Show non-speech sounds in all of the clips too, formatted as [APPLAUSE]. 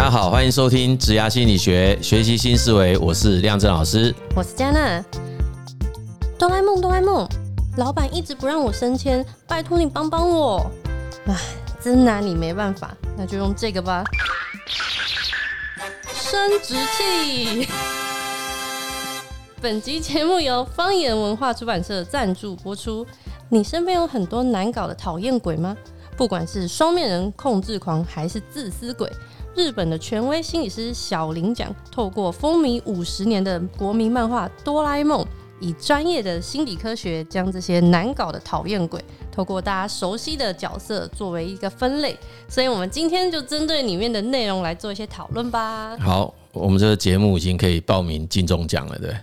大家好，欢迎收听职涯心理学，学习新思维。我是亮正老师，我是嘉娜。哆啦 A 梦，哆啦 A 梦，老板一直不让我升迁，拜托你帮帮我。唉，真拿你没办法，那就用这个吧。生殖器。本集节目由方言文化出版社赞助播出。你身边有很多难搞的讨厌鬼吗？不管是双面人、控制狂，还是自私鬼，日本的权威心理师小林讲，透过风靡五十年的国民漫画《哆啦 A 梦》，以专业的心理科学将这些难搞的讨厌鬼，透过大家熟悉的角色作为一个分类。所以，我们今天就针对里面的内容来做一些讨论吧。好，我们这个节目已经可以报名金钟奖了，对。[LAUGHS]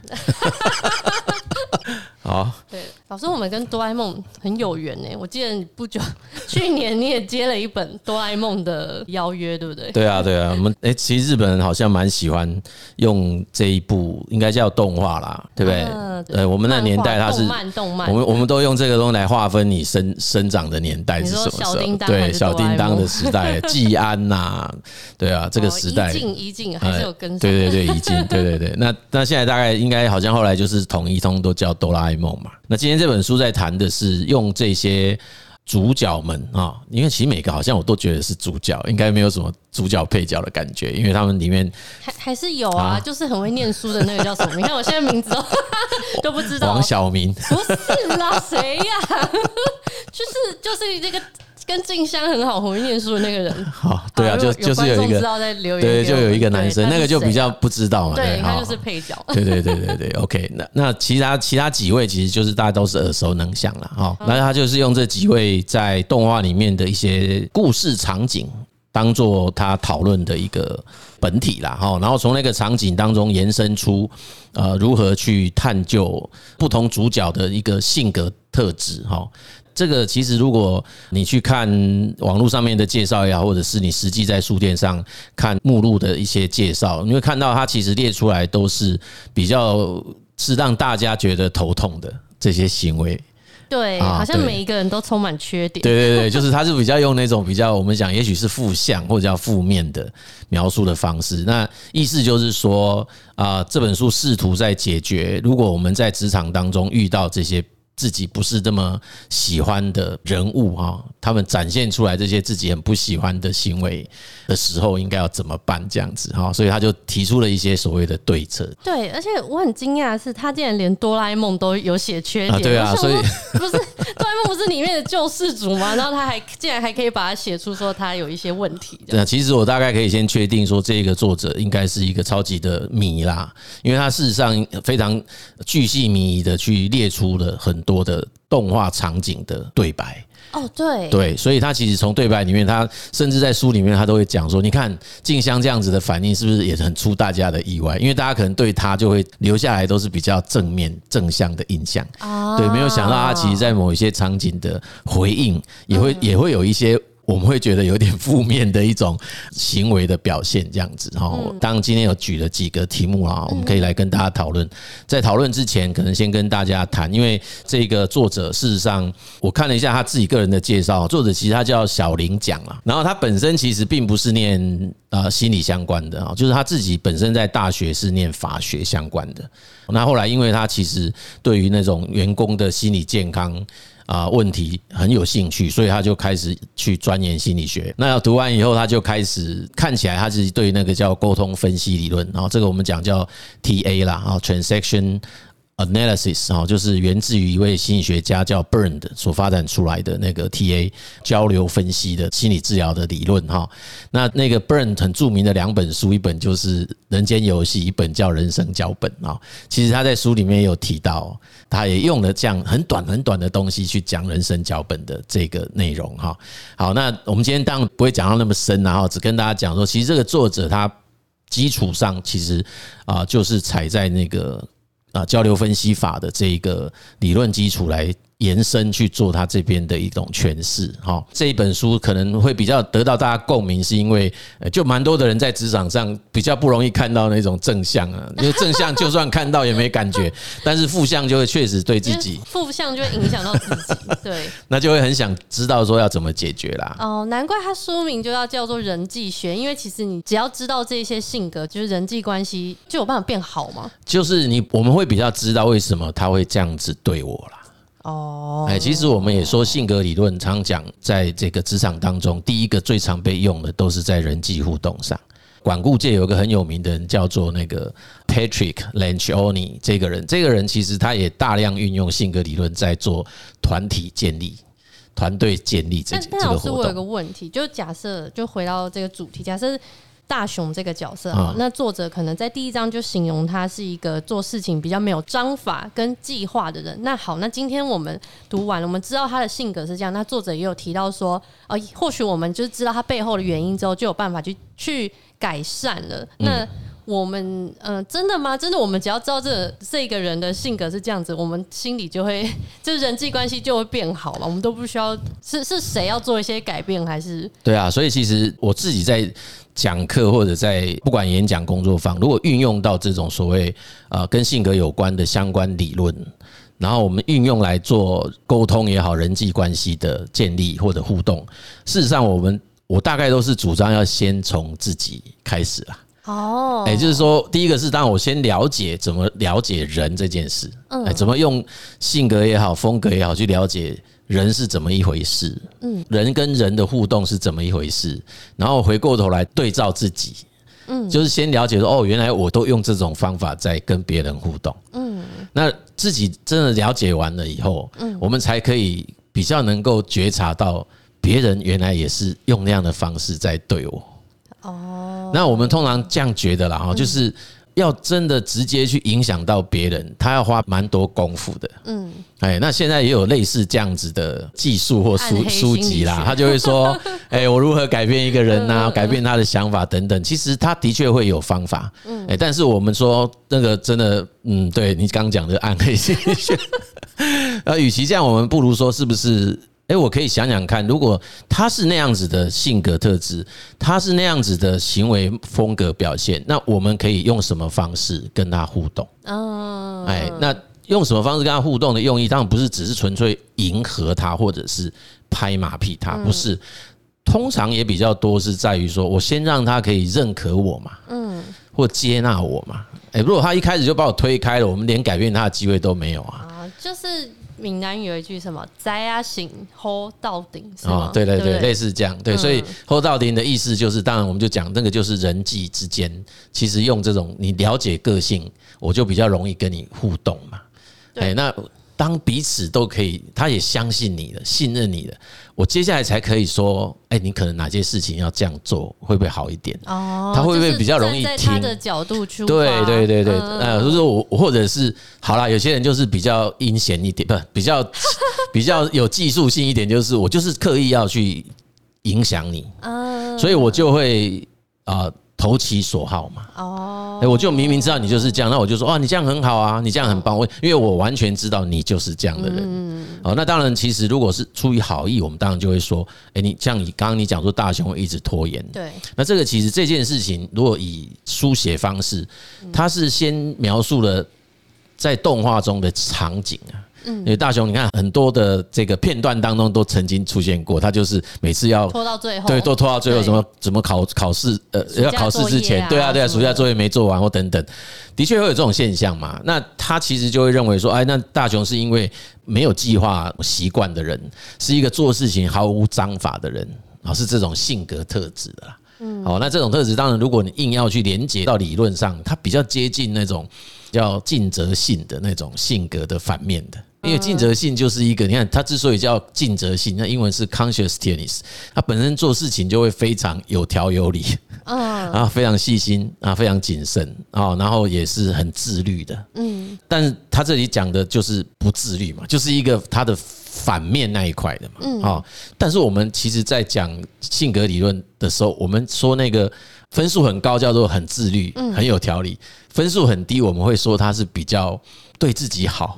好，对，老师，我们跟哆啦 A 梦很有缘呢。我记得你不久 [LAUGHS] 去年你也接了一本哆啦 A 梦的邀约，对不对？对啊，对啊，我们哎，其实日本人好像蛮喜欢用这一部，应该叫动画啦，对不对？呃，对，我们那年代它是动漫，动漫，我们我们都用这个东西来划分你生生长的年代是什么时候？对，小叮当的时代，季安呐，对啊，这个时代，一进一进还是有跟上，对对对，一进，对对对。那那现在大概应该好像后来就是统一通都叫哆啦 A 梦嘛，那今天这本书在谈的是用这些主角们啊，因为其实每个好像我都觉得是主角，应该没有什么主角配角的感觉，因为他们里面还还是有啊，就是很会念书的那个叫什么？你 [LAUGHS] 看我现在名字都 [LAUGHS] 都不知道，王小明不是啦，谁呀？[LAUGHS] 就是就是那个。跟静香很好，很会念书的那个人，好，对啊，就就是有一个，对，就有一个男生，那个就比较不知道嘛，对，他就是配角，对对对对对，OK，那那其他其他几位其实就是大家都是耳熟能详了哈，那他就是用这几位在动画里面的一些故事场景当做他讨论的一个本体啦哈，然后从那个场景当中延伸出呃如何去探究不同主角的一个性格特质哈。这个其实，如果你去看网络上面的介绍呀，或者是你实际在书店上看目录的一些介绍，你会看到它其实列出来都是比较是让大家觉得头痛的这些行为。对，好像每一个人都充满缺点。对对对，就是他是比较用那种比较我们讲，也许是负向或者叫负面的描述的方式。那意思就是说啊，这本书试图在解决，如果我们在职场当中遇到这些。自己不是这么喜欢的人物哈，他们展现出来这些自己很不喜欢的行为的时候，应该要怎么办？这样子哈，所以他就提出了一些所谓的对策。对，而且我很惊讶的是，他竟然连哆啦 A 梦都有写缺点。对啊，所以 [LAUGHS] 不是哆啦 A 梦不是里面的救世主吗？然后他还竟然还可以把它写出说他有一些问题。对啊，其实我大概可以先确定说，这个作者应该是一个超级的迷啦，因为他事实上非常巨细靡遗的去列出了很。多的动画场景的对白哦，对对，所以他其实从对白里面，他甚至在书里面，他都会讲说，你看静香这样子的反应，是不是也很出大家的意外？因为大家可能对他就会留下来都是比较正面正向的印象啊，对，没有想到他其实在某一些场景的回应，也会也会有一些。我们会觉得有点负面的一种行为的表现，这样子哈。当然今天有举了几个题目啊，我们可以来跟大家讨论。在讨论之前，可能先跟大家谈，因为这个作者事实上我看了一下他自己个人的介绍，作者其实他叫小林讲啊，然后他本身其实并不是念啊心理相关的啊，就是他自己本身在大学是念法学相关的。那后来因为他其实对于那种员工的心理健康。啊，问题很有兴趣，所以他就开始去钻研心理学。那要读完以后，他就开始看起来他是对那个叫沟通分析理论，然后这个我们讲叫 TA 啦，然后，Transaction。Analysis 哈，就是源自于一位心理学家叫 Bernd 所发展出来的那个 TA 交流分析的心理治疗的理论哈。那那个 Bernd 很著名的两本书，一本就是《人间游戏》，一本叫《人生脚本》啊。其实他在书里面有提到，他也用了这样很短很短的东西去讲人生脚本的这个内容哈。好，那我们今天当然不会讲到那么深，然后只跟大家讲说，其实这个作者他基础上其实啊，就是踩在那个。啊，交流分析法的这一个理论基础来延伸去做他这边的一种诠释。哈，这一本书可能会比较得到大家共鸣，是因为就蛮多的人在职场上比较不容易看到那种正向啊，[LAUGHS] 因为正向就算看到也没感觉，但是负向就会确实对自己负向就会影响到自己，[LAUGHS] 对，那就会很想知道说要怎么解决啦。哦，难怪他书名就要叫做人际学，因为其实你只要知道这些性格，就是人际关系就有办法变好吗？就是你我们会比较知道为什么他会这样子对我啦。哦，哎，其实我们也说性格理论，常讲在这个职场当中，第一个最常被用的都是在人际互动上。管顾界有一个很有名的人叫做那个 Patrick Lencioni，这个人，这个人其实他也大量运用性格理论在做团体建立、团队建立这这个活动。但老师，我有个问题，就假设就回到这个主题，假设。大雄这个角色啊，那作者可能在第一章就形容他是一个做事情比较没有章法跟计划的人。那好，那今天我们读完了，我们知道他的性格是这样。那作者也有提到说，呃，或许我们就是知道他背后的原因之后，就有办法去去改善了。那我们，呃，真的吗？真的，我们只要知道这这个人的性格是这样子，我们心里就会，[LAUGHS] 就是人际关系就会变好了。我们都不需要，是是谁要做一些改变，还是？对啊，所以其实我自己在。讲课或者在不管演讲工作坊，如果运用到这种所谓呃跟性格有关的相关理论，然后我们运用来做沟通也好，人际关系的建立或者互动，事实上我们我大概都是主张要先从自己开始啦。哦，也就是说，第一个是当我先了解怎么了解人这件事，哎，怎么用性格也好，风格也好去了解。人是怎么一回事？嗯，人跟人的互动是怎么一回事？然后回过头来对照自己，嗯，就是先了解说，哦，原来我都用这种方法在跟别人互动，嗯，那自己真的了解完了以后，嗯，我们才可以比较能够觉察到别人原来也是用那样的方式在对我。哦，那我们通常这样觉得啦，哈，就是。要真的直接去影响到别人，他要花蛮多功夫的。嗯，哎，那现在也有类似这样子的技术或书书籍啦，他就会说，[LAUGHS] 哎，我如何改变一个人呐？改变他的想法等等。其实他的确会有方法。嗯，哎，但是我们说那个真的，嗯，对你刚讲的暗黑心理学，[LAUGHS] 呃，与其这样，我们不如说是不是？哎，我可以想想看，如果他是那样子的性格特质，他是那样子的行为风格表现，那我们可以用什么方式跟他互动？哦，哎，那用什么方式跟他互动的用意，当然不是只是纯粹迎合他，或者是拍马屁他，不是。通常也比较多是在于说，我先让他可以认可我嘛，嗯，或接纳我嘛。哎，如果他一开始就把我推开了，我们连改变他的机会都没有啊。啊，就是。闽南语有一句什么“摘啊醒 hold 到顶”哦，对对对，类似这样。对，所以 hold 到顶的意思就是，当然我们就讲那个就是人际之间，其实用这种你了解个性，我就比较容易跟你互动嘛。哎，那。当彼此都可以，他也相信你的，信任你的，我接下来才可以说，哎，你可能哪件事情要这样做，会不会好一点？哦，他会不会比较容易听？他的角度去对对对对，呃，就是我，或者是好啦，有些人就是比较阴险一点，不，比较 [LAUGHS] 比较有技术性一点，就是我就是刻意要去影响你，所以我就会啊。投其所好嘛，哦，我就明明知道你就是这样，那我就说，哦，你这样很好啊，你这样很棒，我因为我完全知道你就是这样的人，嗯哦，那当然，其实如果是出于好意，我们当然就会说，诶，你像你刚刚你讲说大雄会一直拖延，对，那这个其实这件事情，如果以书写方式，他是先描述了在动画中的场景啊。嗯，因为大雄，你看很多的这个片段当中都曾经出现过，他就是每次要拖到最后，对，都拖到最后，什么怎么考考试，呃，要考试之前，对啊，对啊，暑假作业没做完或等等，的确会有这种现象嘛。那他其实就会认为说，哎，那大雄是因为没有计划习惯的人，是一个做事情毫无章法的人啊，是这种性格特质的啦。嗯，好，那这种特质当然，如果你硬要去连接到理论上，它比较接近那种叫尽责性的那种性格的反面的。因为尽责性就是一个，你看他之所以叫尽责性，那英文是 conscientiousness，他本身做事情就会非常有条有理，[LAUGHS] 啊，非常细心啊，非常谨慎啊，然后也是很自律的，嗯，但是他这里讲的就是不自律嘛，就是一个他的反面那一块的嘛，嗯，啊，但是我们其实在讲性格理论的时候，我们说那个分数很高叫做很自律，很有条理，分数很低我们会说他是比较对自己好。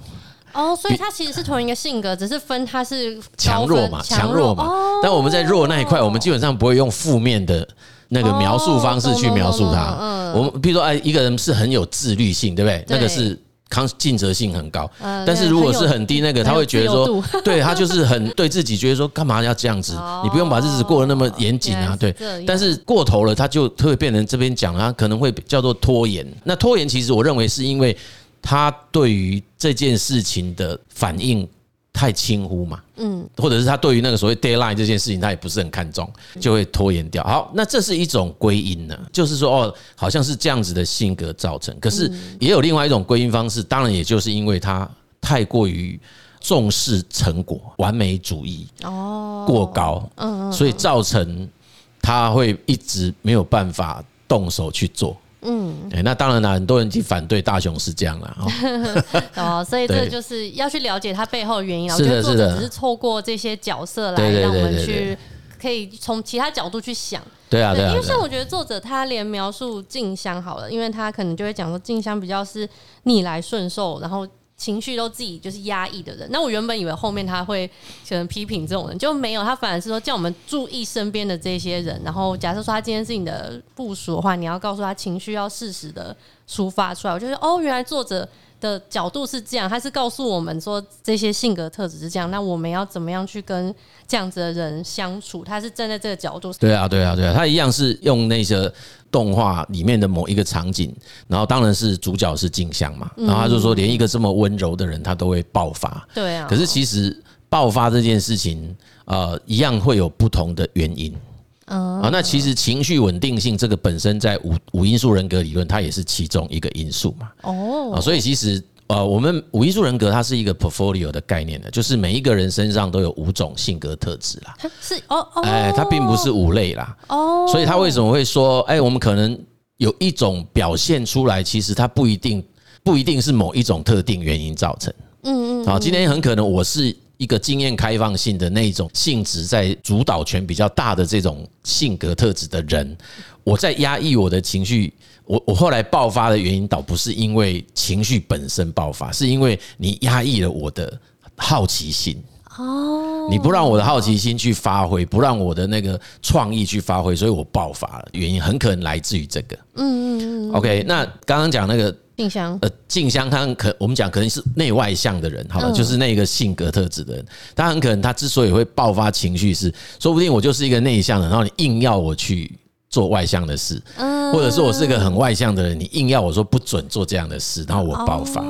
哦，所以他其实是同一个性格，只是分他是强弱嘛，强弱嘛。哦、但我们在弱那一块，我们基本上不会用负面的那个描述方式去描述他。嗯，我们比如说，哎，一个人是很有自律性，对不对？那个是。抗尽责性很高，但是如果是很低那个，他会觉得说，[LAUGHS] 对他就是很对自己觉得说，干嘛要这样子？你不用把日子过得那么严谨啊，对。但是过头了，他就特别变成这边讲，他可能会叫做拖延。那拖延其实我认为是因为他对于这件事情的反应。太轻忽嘛，嗯，或者是他对于那个所谓 deadline 这件事情，他也不是很看重，就会拖延掉。好，那这是一种归因呢，就是说哦，好像是这样子的性格造成。可是也有另外一种归因方式，当然也就是因为他太过于重视成果、完美主义哦过高，嗯，所以造成他会一直没有办法动手去做。嗯，那当然了，很多人去反对大雄是这样了 [LAUGHS] 哦，所以这就是要去了解他背后的原因。是的，是的，只是透过这些角色来让我们去可以从其他角度去想。对啊，对啊，因为像我觉得作者他连描述静香好了，因为他可能就会讲说静香比较是逆来顺受，然后。情绪都自己就是压抑的人，那我原本以为后面他会可能批评这种人，就没有，他反而是说叫我们注意身边的这些人，然后假设说他今天是你的部署的话，你要告诉他情绪要适时的抒发出来。我就觉得哦，原来作者的角度是这样，他是告诉我们说这些性格特质是这样，那我们要怎么样去跟这样子的人相处？他是站在这个角度。对啊，对啊，对啊，他一样是用那些。动画里面的某一个场景，然后当然是主角是静香嘛，然后他就说，连一个这么温柔的人，他都会爆发。对啊。可是其实爆发这件事情，呃，一样会有不同的原因。啊，那其实情绪稳定性这个本身在五五因素人格理论，它也是其中一个因素嘛。哦。啊，所以其实。呃，我们五因素人格它是一个 portfolio 的概念的，就是每一个人身上都有五种性格特质啦。是哦哦，哎，它并不是五类啦。哦，所以他为什么会说，哎，我们可能有一种表现出来，其实它不一定不一定是某一种特定原因造成。嗯嗯。好，今天很可能我是一个经验开放性的那一种性质在主导权比较大的这种性格特质的人，我在压抑我的情绪。我我后来爆发的原因倒不是因为情绪本身爆发，是因为你压抑了我的好奇心哦，你不让我的好奇心去发挥，不让我的那个创意去发挥，所以我爆发了。原因很可能来自于这个。嗯嗯嗯。OK，那刚刚讲那个静香，呃，静香他可我们讲可能是内外向的人，好了，就是那个性格特质的人，他很可能他之所以会爆发情绪，是说不定我就是一个内向的，然后你硬要我去。做外向的事，或者说我是个很外向的人，你硬要我说不准做这样的事，然后我爆发。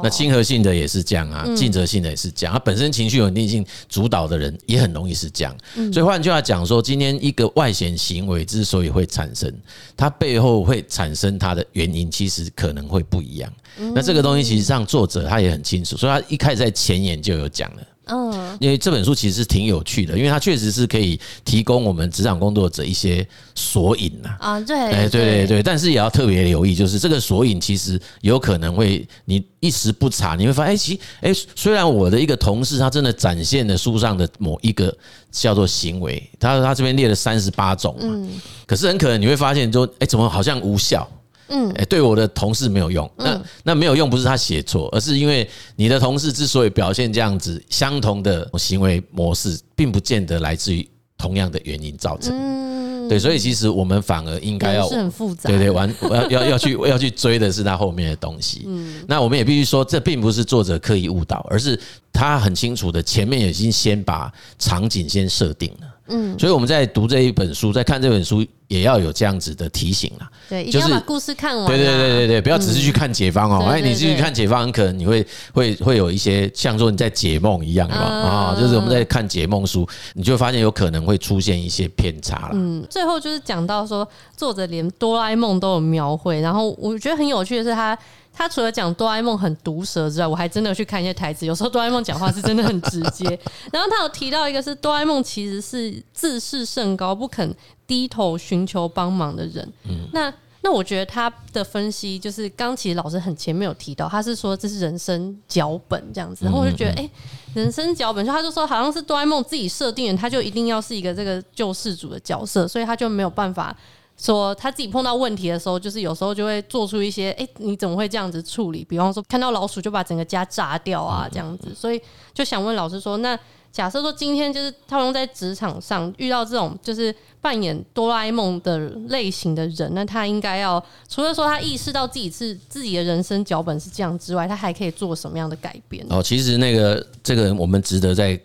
那亲和性的也是这样啊，尽责性的也是这样。他本身情绪稳定性主导的人也很容易是这样。所以换句话讲说，今天一个外显行为之所以会产生，它背后会产生它的原因，其实可能会不一样。那这个东西其实上作者他也很清楚，所以他一开始在前言就有讲了。嗯，因为这本书其实是挺有趣的，因为它确实是可以提供我们职场工作者一些索引呐。啊，对，哎，对对对，但是也要特别留意，就是这个索引其实有可能会你一时不察，你会发现，哎，其哎，虽然我的一个同事他真的展现了书上的某一个叫做行为，他他这边列了三十八种嘛，可是很可能你会发现说，哎，怎么好像无效？嗯，哎，对我的同事没有用，那那没有用不是他写错，而是因为你的同事之所以表现这样子，相同的行为模式，并不见得来自于同样的原因造成。嗯，对，所以其实我们反而应该要，是很复杂，对对，完要要要去要去追的是他后面的东西。嗯，[LAUGHS] 那我们也必须说，这并不是作者刻意误导，而是他很清楚的前面已经先把场景先设定了。嗯，所以我们在读这一本书，在看这本书，也要有这样子的提醒啦。对，一定要把故事看完。对对对对对，不要只是去看解方哦。哎，你继续看解方，可能你会会会有一些像说你在解梦一样的啊，就是我们在看解梦书，你就会发现有可能会出现一些偏差了。嗯，最后就是讲到说，作者连哆啦 A 梦都有描绘，然后我觉得很有趣的是他。他除了讲哆啦 A 梦很毒舌之外，我还真的去看一些台词。有时候哆啦 A 梦讲话是真的很直接。然后他有提到一个是哆啦 A 梦其实是自视甚高、不肯低头寻求帮忙的人。嗯，那那我觉得他的分析就是，刚其实老师很前面有提到，他是说这是人生脚本这样子。然后我就觉得，哎、欸，人生脚本，就他就说好像是哆啦 A 梦自己设定的，他就一定要是一个这个救世主的角色，所以他就没有办法。说他自己碰到问题的时候，就是有时候就会做出一些，哎，你怎么会这样子处理？比方说看到老鼠就把整个家炸掉啊，这样子。所以就想问老师说，那假设说今天就是套用在职场上遇到这种就是扮演哆啦 A 梦的类型的人，那他应该要除了说他意识到自己是自己的人生脚本是这样之外，他还可以做什么样的改变？哦，其实那个这个我们值得再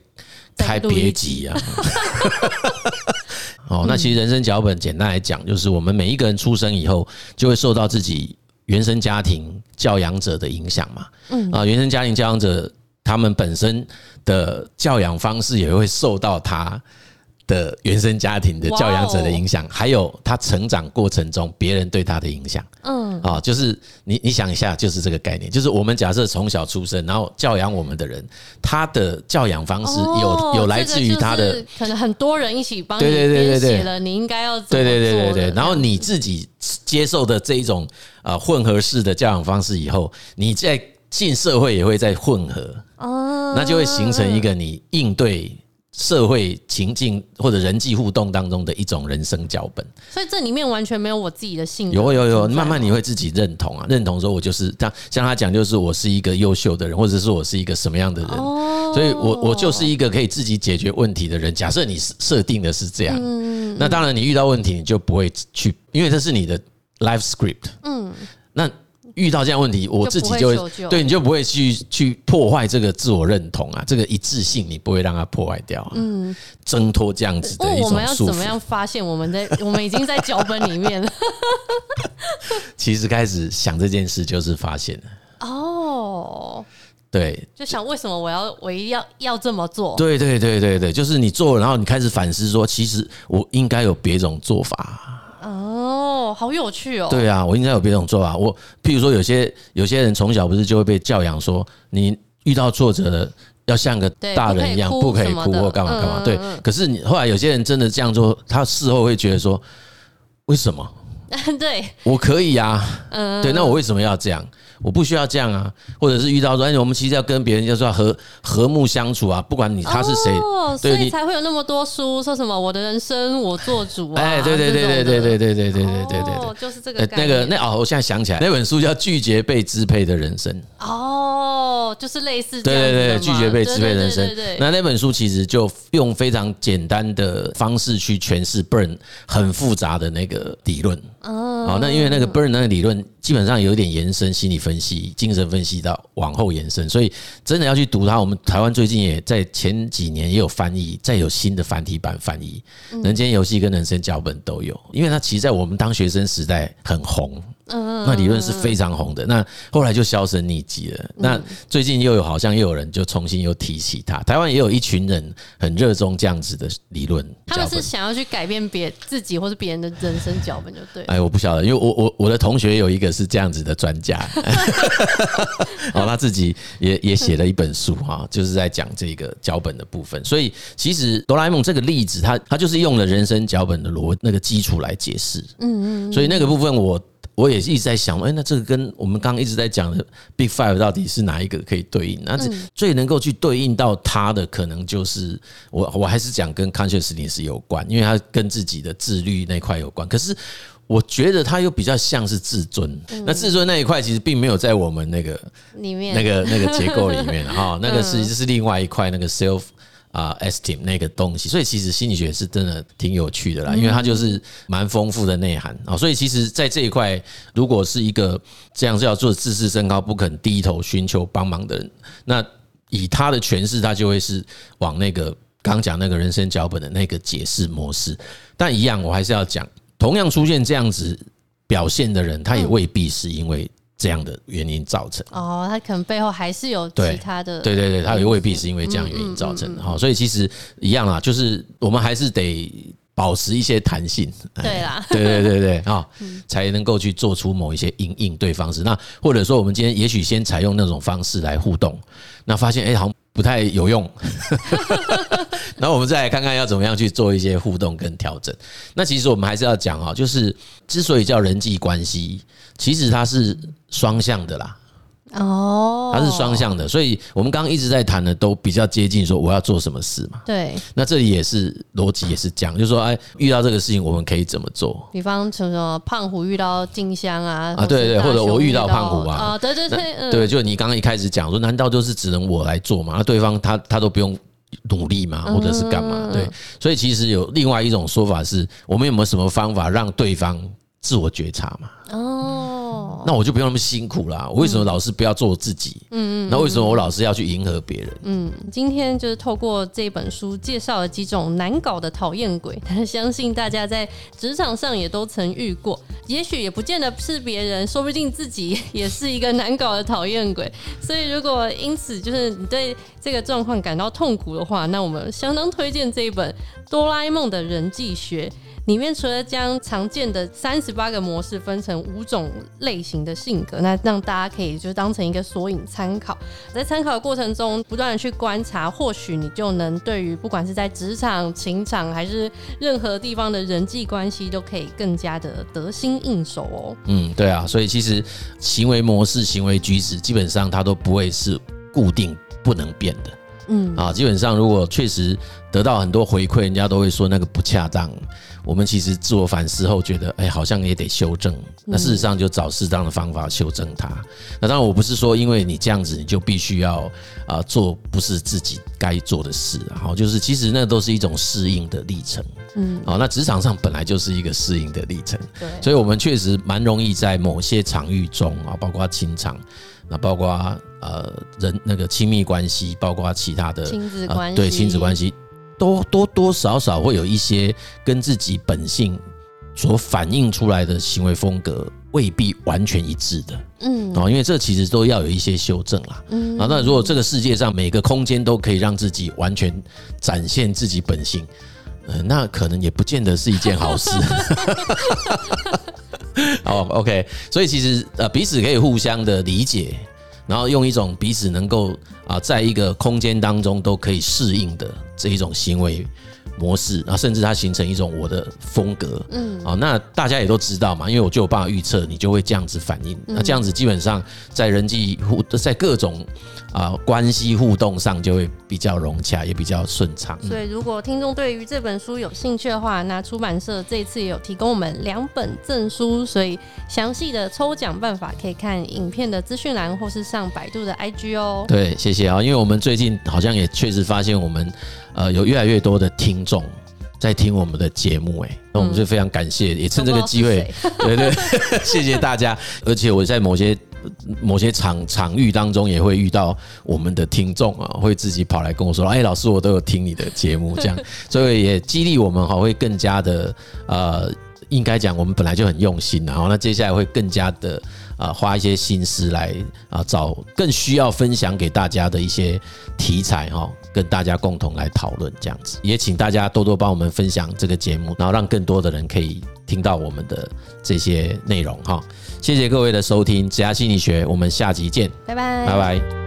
开别集啊。[LAUGHS] 哦，那其实人生脚本简单来讲，就是我们每一个人出生以后，就会受到自己原生家庭教养者的影响嘛。嗯啊，原生家庭教养者他们本身的教养方式也会受到他的原生家庭的教养者的影响，还有他成长过程中别人对他的影响。嗯，啊，就是你你想一下，就是这个概念，就是我们假设从小出生，然后教养我们的人，他的教养方式有有来自于他的，可能很多人一起帮你编写了，你应该要对对对对对，然后你自己接受的这一种呃混合式的教养方式以后，你在进社会也会在混合，哦，那就会形成一个你应对。社会情境或者人际互动当中的一种人生脚本，所以这里面完全没有我自己的性格。有有有，慢慢你会自己认同啊，认同说，我就是像像他讲，就是我是一个优秀的人，或者是我是一个什么样的人，所以我我就是一个可以自己解决问题的人。假设你设定的是这样，那当然你遇到问题你就不会去，因为这是你的 life script。嗯，那。遇到这样问题，我自己就会对你就不会去去破坏这个自我认同啊，这个一致性你不会让它破坏掉，嗯，挣脱这样子的一种束缚。我们要怎么样发现我们在 [LAUGHS] 我们已经在脚本里面了？[LAUGHS] 其实开始想这件事就是发现了哦，对，就想为什么我要我一定要要这么做？对对对对对，就是你做，然后你开始反思说，其实我应该有别种做法。哦，好有趣哦！对啊，我应该有别种做法。我譬如说，有些有些人从小不是就会被教养说，你遇到挫折了要像个大人一样，不可以哭或干嘛干嘛。对，可是你后来有些人真的这样做，他事后会觉得说，为什么？对，我可以呀。嗯，对，那我为什么要这样？我不需要这样啊，或者是遇到说，哎，我们其实要跟别人就是要和和睦相处啊，不管你他是谁，哦，所以才会有那么多书说什么我的人生我做主啊，哎，对对对对对对对对对对对对对，就是这个那个那哦，我现在想起来那本书叫《拒绝被支配的人生》哦，就是类似对对对拒绝被支配人生，那那本书其实就用非常简单的方式去诠释 Burn 很复杂的那个理论。哦，那因为那个 Burn 那个理论。基本上有点延伸心理分析、精神分析到往后延伸，所以真的要去读它。我们台湾最近也在前几年也有翻译，再有新的繁体版翻译，《人间游戏》跟《人生脚本》都有，因为它其实在我们当学生时代很红。嗯，那理论是非常红的，那后来就销声匿迹了。那最近又有好像又有人就重新又提起它，台湾也有一群人很热衷这样子的理论。他们是想要去改变别自己或是别人的人生脚本，就对。哎，我不晓得，因为我我我的同学有一个是这样子的专家，[LAUGHS] 哦，他自己也也写了一本书哈，就是在讲这个脚本的部分。所以其实哆啦 A 梦这个例子，他他就是用了人生脚本的逻那个基础来解释。嗯嗯。所以那个部分我。我也一直在想，哎，那这个跟我们刚刚一直在讲的 Big Five 到底是哪一个可以对应？那最能够去对应到它的，可能就是我，我还是讲跟 Consciousness 有关，因为它跟自己的自律那块有关。可是我觉得它又比较像是自尊，那自尊那一块其实并没有在我们那个里面那个那个结构里面哈，[LAUGHS] 那个是就是另外一块那个 self。啊，esteem 那个东西，所以其实心理学是真的挺有趣的啦，因为它就是蛮丰富的内涵啊。所以其实，在这一块，如果是一个这样叫做自视身高、不肯低头寻求帮忙的人，那以他的诠释，他就会是往那个刚讲那个人生脚本的那个解释模式。但一样，我还是要讲，同样出现这样子表现的人，他也未必是因为。这样的原因造成哦，他可能背后还是有其他的，对对对，他也未必是因为这样原因造成的哈，所以其实一样啊，就是我们还是得保持一些弹性，对啦，对对对对啊，才能够去做出某一些应应对方式。那或者说，我们今天也许先采用那种方式来互动，那发现哎，好像不太有用，[LAUGHS] 然后我们再来看看要怎么样去做一些互动跟调整。那其实我们还是要讲啊，就是之所以叫人际关系，其实它是双向的啦。哦，它是双向的，所以我们刚刚一直在谈的都比较接近说我要做什么事嘛。对，那这里也是逻辑也是讲，就是说，哎，遇到这个事情我们可以怎么做？比方什么胖虎遇到静香啊，啊，对对，或者我遇到胖虎啊，啊，对对对，嗯，对，就你刚刚一开始讲说，难道就是只能我来做嘛？那对方他他都不用努力嘛？或者是干嘛？对，所以其实有另外一种说法是，我们有没有什么方法让对方自我觉察嘛？哦。那我就不用那么辛苦啦。我为什么老是不要做自己？嗯嗯。那为什么我老是要去迎合别人？嗯，今天就是透过这本书介绍了几种难搞的讨厌鬼，但相信大家在职场上也都曾遇过。也许也不见得是别人，说不定自己也是一个难搞的讨厌鬼。所以如果因此就是你对这个状况感到痛苦的话，那我们相当推荐这一本《哆啦 A 梦的人际学》。里面除了将常见的三十八个模式分成五种类型的性格，那让大家可以就当成一个索引参考。在参考的过程中，不断的去观察，或许你就能对于不管是在职场、情场还是任何地方的人际关系，都可以更加的得心应手哦。嗯，对啊，所以其实行为模式、行为举止，基本上它都不会是固定不能变的。嗯啊，基本上如果确实得到很多回馈，人家都会说那个不恰当。我们其实自我反思后觉得，哎，好像也得修正。那事实上就找适当的方法修正它。那当然，我不是说因为你这样子，你就必须要啊做不是自己该做的事。好，就是其实那都是一种适应的历程。嗯，好，那职场上本来就是一个适应的历程。对，所以我们确实蛮容易在某些场域中啊，包括情场，那包括呃人那个亲密关系，包括其他的亲子关系，对亲子关系。多多多少少会有一些跟自己本性所反映出来的行为风格未必完全一致的，嗯，哦，因为这其实都要有一些修正啦，嗯，啊，那如果这个世界上每个空间都可以让自己完全展现自己本性，呃，那可能也不见得是一件好事。[LAUGHS] 好，OK，所以其实呃彼此可以互相的理解。然后用一种彼此能够啊，在一个空间当中都可以适应的这一种行为模式啊，甚至它形成一种我的风格，嗯，啊，那大家也都知道嘛，因为我就有办法预测，你就会这样子反应。那这样子基本上在人际互，在各种啊关系互动上就会比较融洽，也比较顺畅。所以，如果听众对于这本书有兴趣的话，那出版社这一次也有提供我们两本证书，所以详细的抽奖办法可以看影片的资讯栏，或是上百度的 IG 哦。对，谢谢啊，因为我们最近好像也确实发现我们。呃，有越来越多的听众在听我们的节目，哎，那我们就非常感谢，也趁这个机会，对 [LAUGHS] 对，[LAUGHS] 谢谢大家。而且我在某些某些场场域当中，也会遇到我们的听众啊，会自己跑来跟我说：“哎，老师，我都有听你的节目。”这样，所以也激励我们哈，会更加的呃，应该讲我们本来就很用心，然后那接下来会更加的。啊，花一些心思来啊，找更需要分享给大家的一些题材哈，跟大家共同来讨论这样子。也请大家多多帮我们分享这个节目，然后让更多的人可以听到我们的这些内容哈。谢谢各位的收听，职涯心理学，我们下集见，拜拜，拜拜。